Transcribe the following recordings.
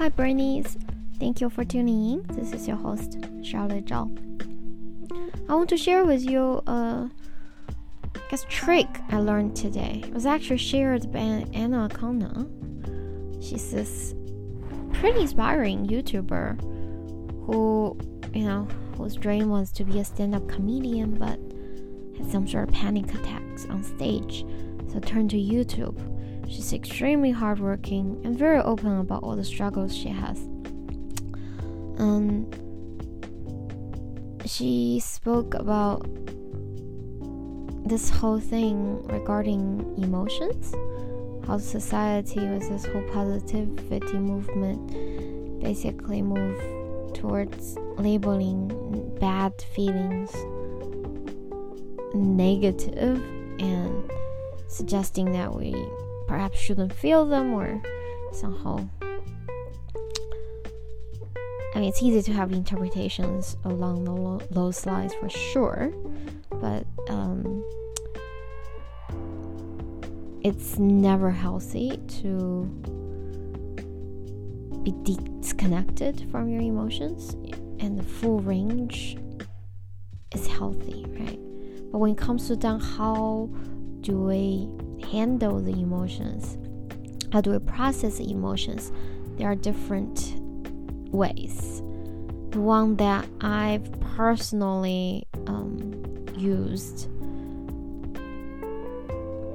Hi, Bernice. Thank you for tuning in. This is your host, Charlotte Zhao. I want to share with you a I guess trick I learned today. It was actually shared by Anna Akana. She's this pretty inspiring YouTuber who, you know, whose dream was to be a stand-up comedian, but had some sort of panic attacks on stage, so turned to YouTube. She's extremely hardworking and very open about all the struggles she has. Um, she spoke about this whole thing regarding emotions, how society with this whole positivity movement basically move towards labeling bad feelings negative and suggesting that we perhaps shouldn't feel them or somehow I mean, it's easy to have interpretations along the, those lines for sure, but um, it's never healthy to be disconnected from your emotions, and the full range is healthy, right? But when it comes to then how do we handle the emotions? How do we process the emotions? There are different ways. The one that I've personally um, used,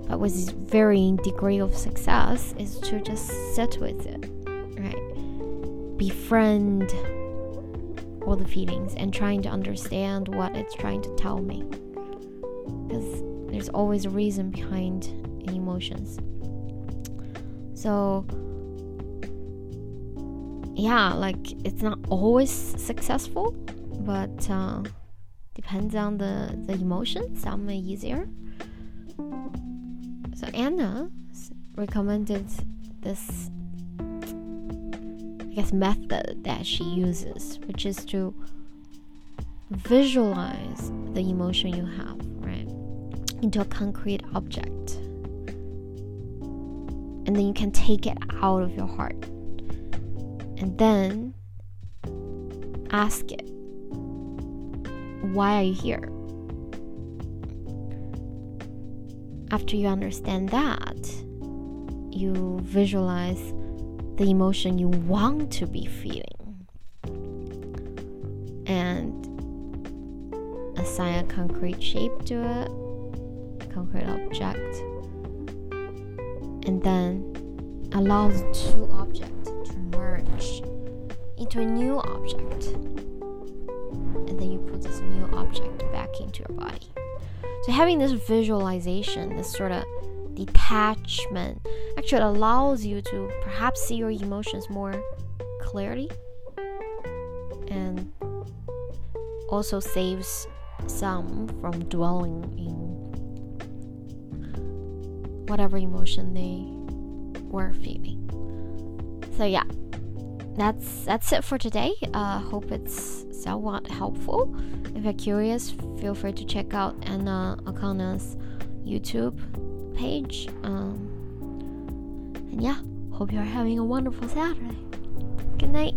but with varying degree of success, is to just sit with it, right? Befriend all the feelings and trying to understand what it's trying to tell me. Because there's always a reason behind emotions. So, yeah, like it's not always successful, but uh, depends on the the emotion. Some are easier. So Anna recommended this, I guess, method that she uses, which is to visualize the emotion you have, right, into a concrete object, and then you can take it out of your heart. And then ask it, Why are you here? After you understand that, you visualize the emotion you want to be feeling. And assign a concrete shape to it, a concrete object, and then allow the two objects to merge into a new object. And then you put this new object back into your body. So, having this visualization, this sort of detachment, actually allows you to perhaps see your emotions more clearly and also saves some from dwelling in whatever emotion they were feeling. So yeah, that's that's it for today. Uh, hope it's somewhat helpful. If you're curious, feel free to check out Anna Akana's YouTube page. Um, and yeah, hope you're having a wonderful Saturday. Good night.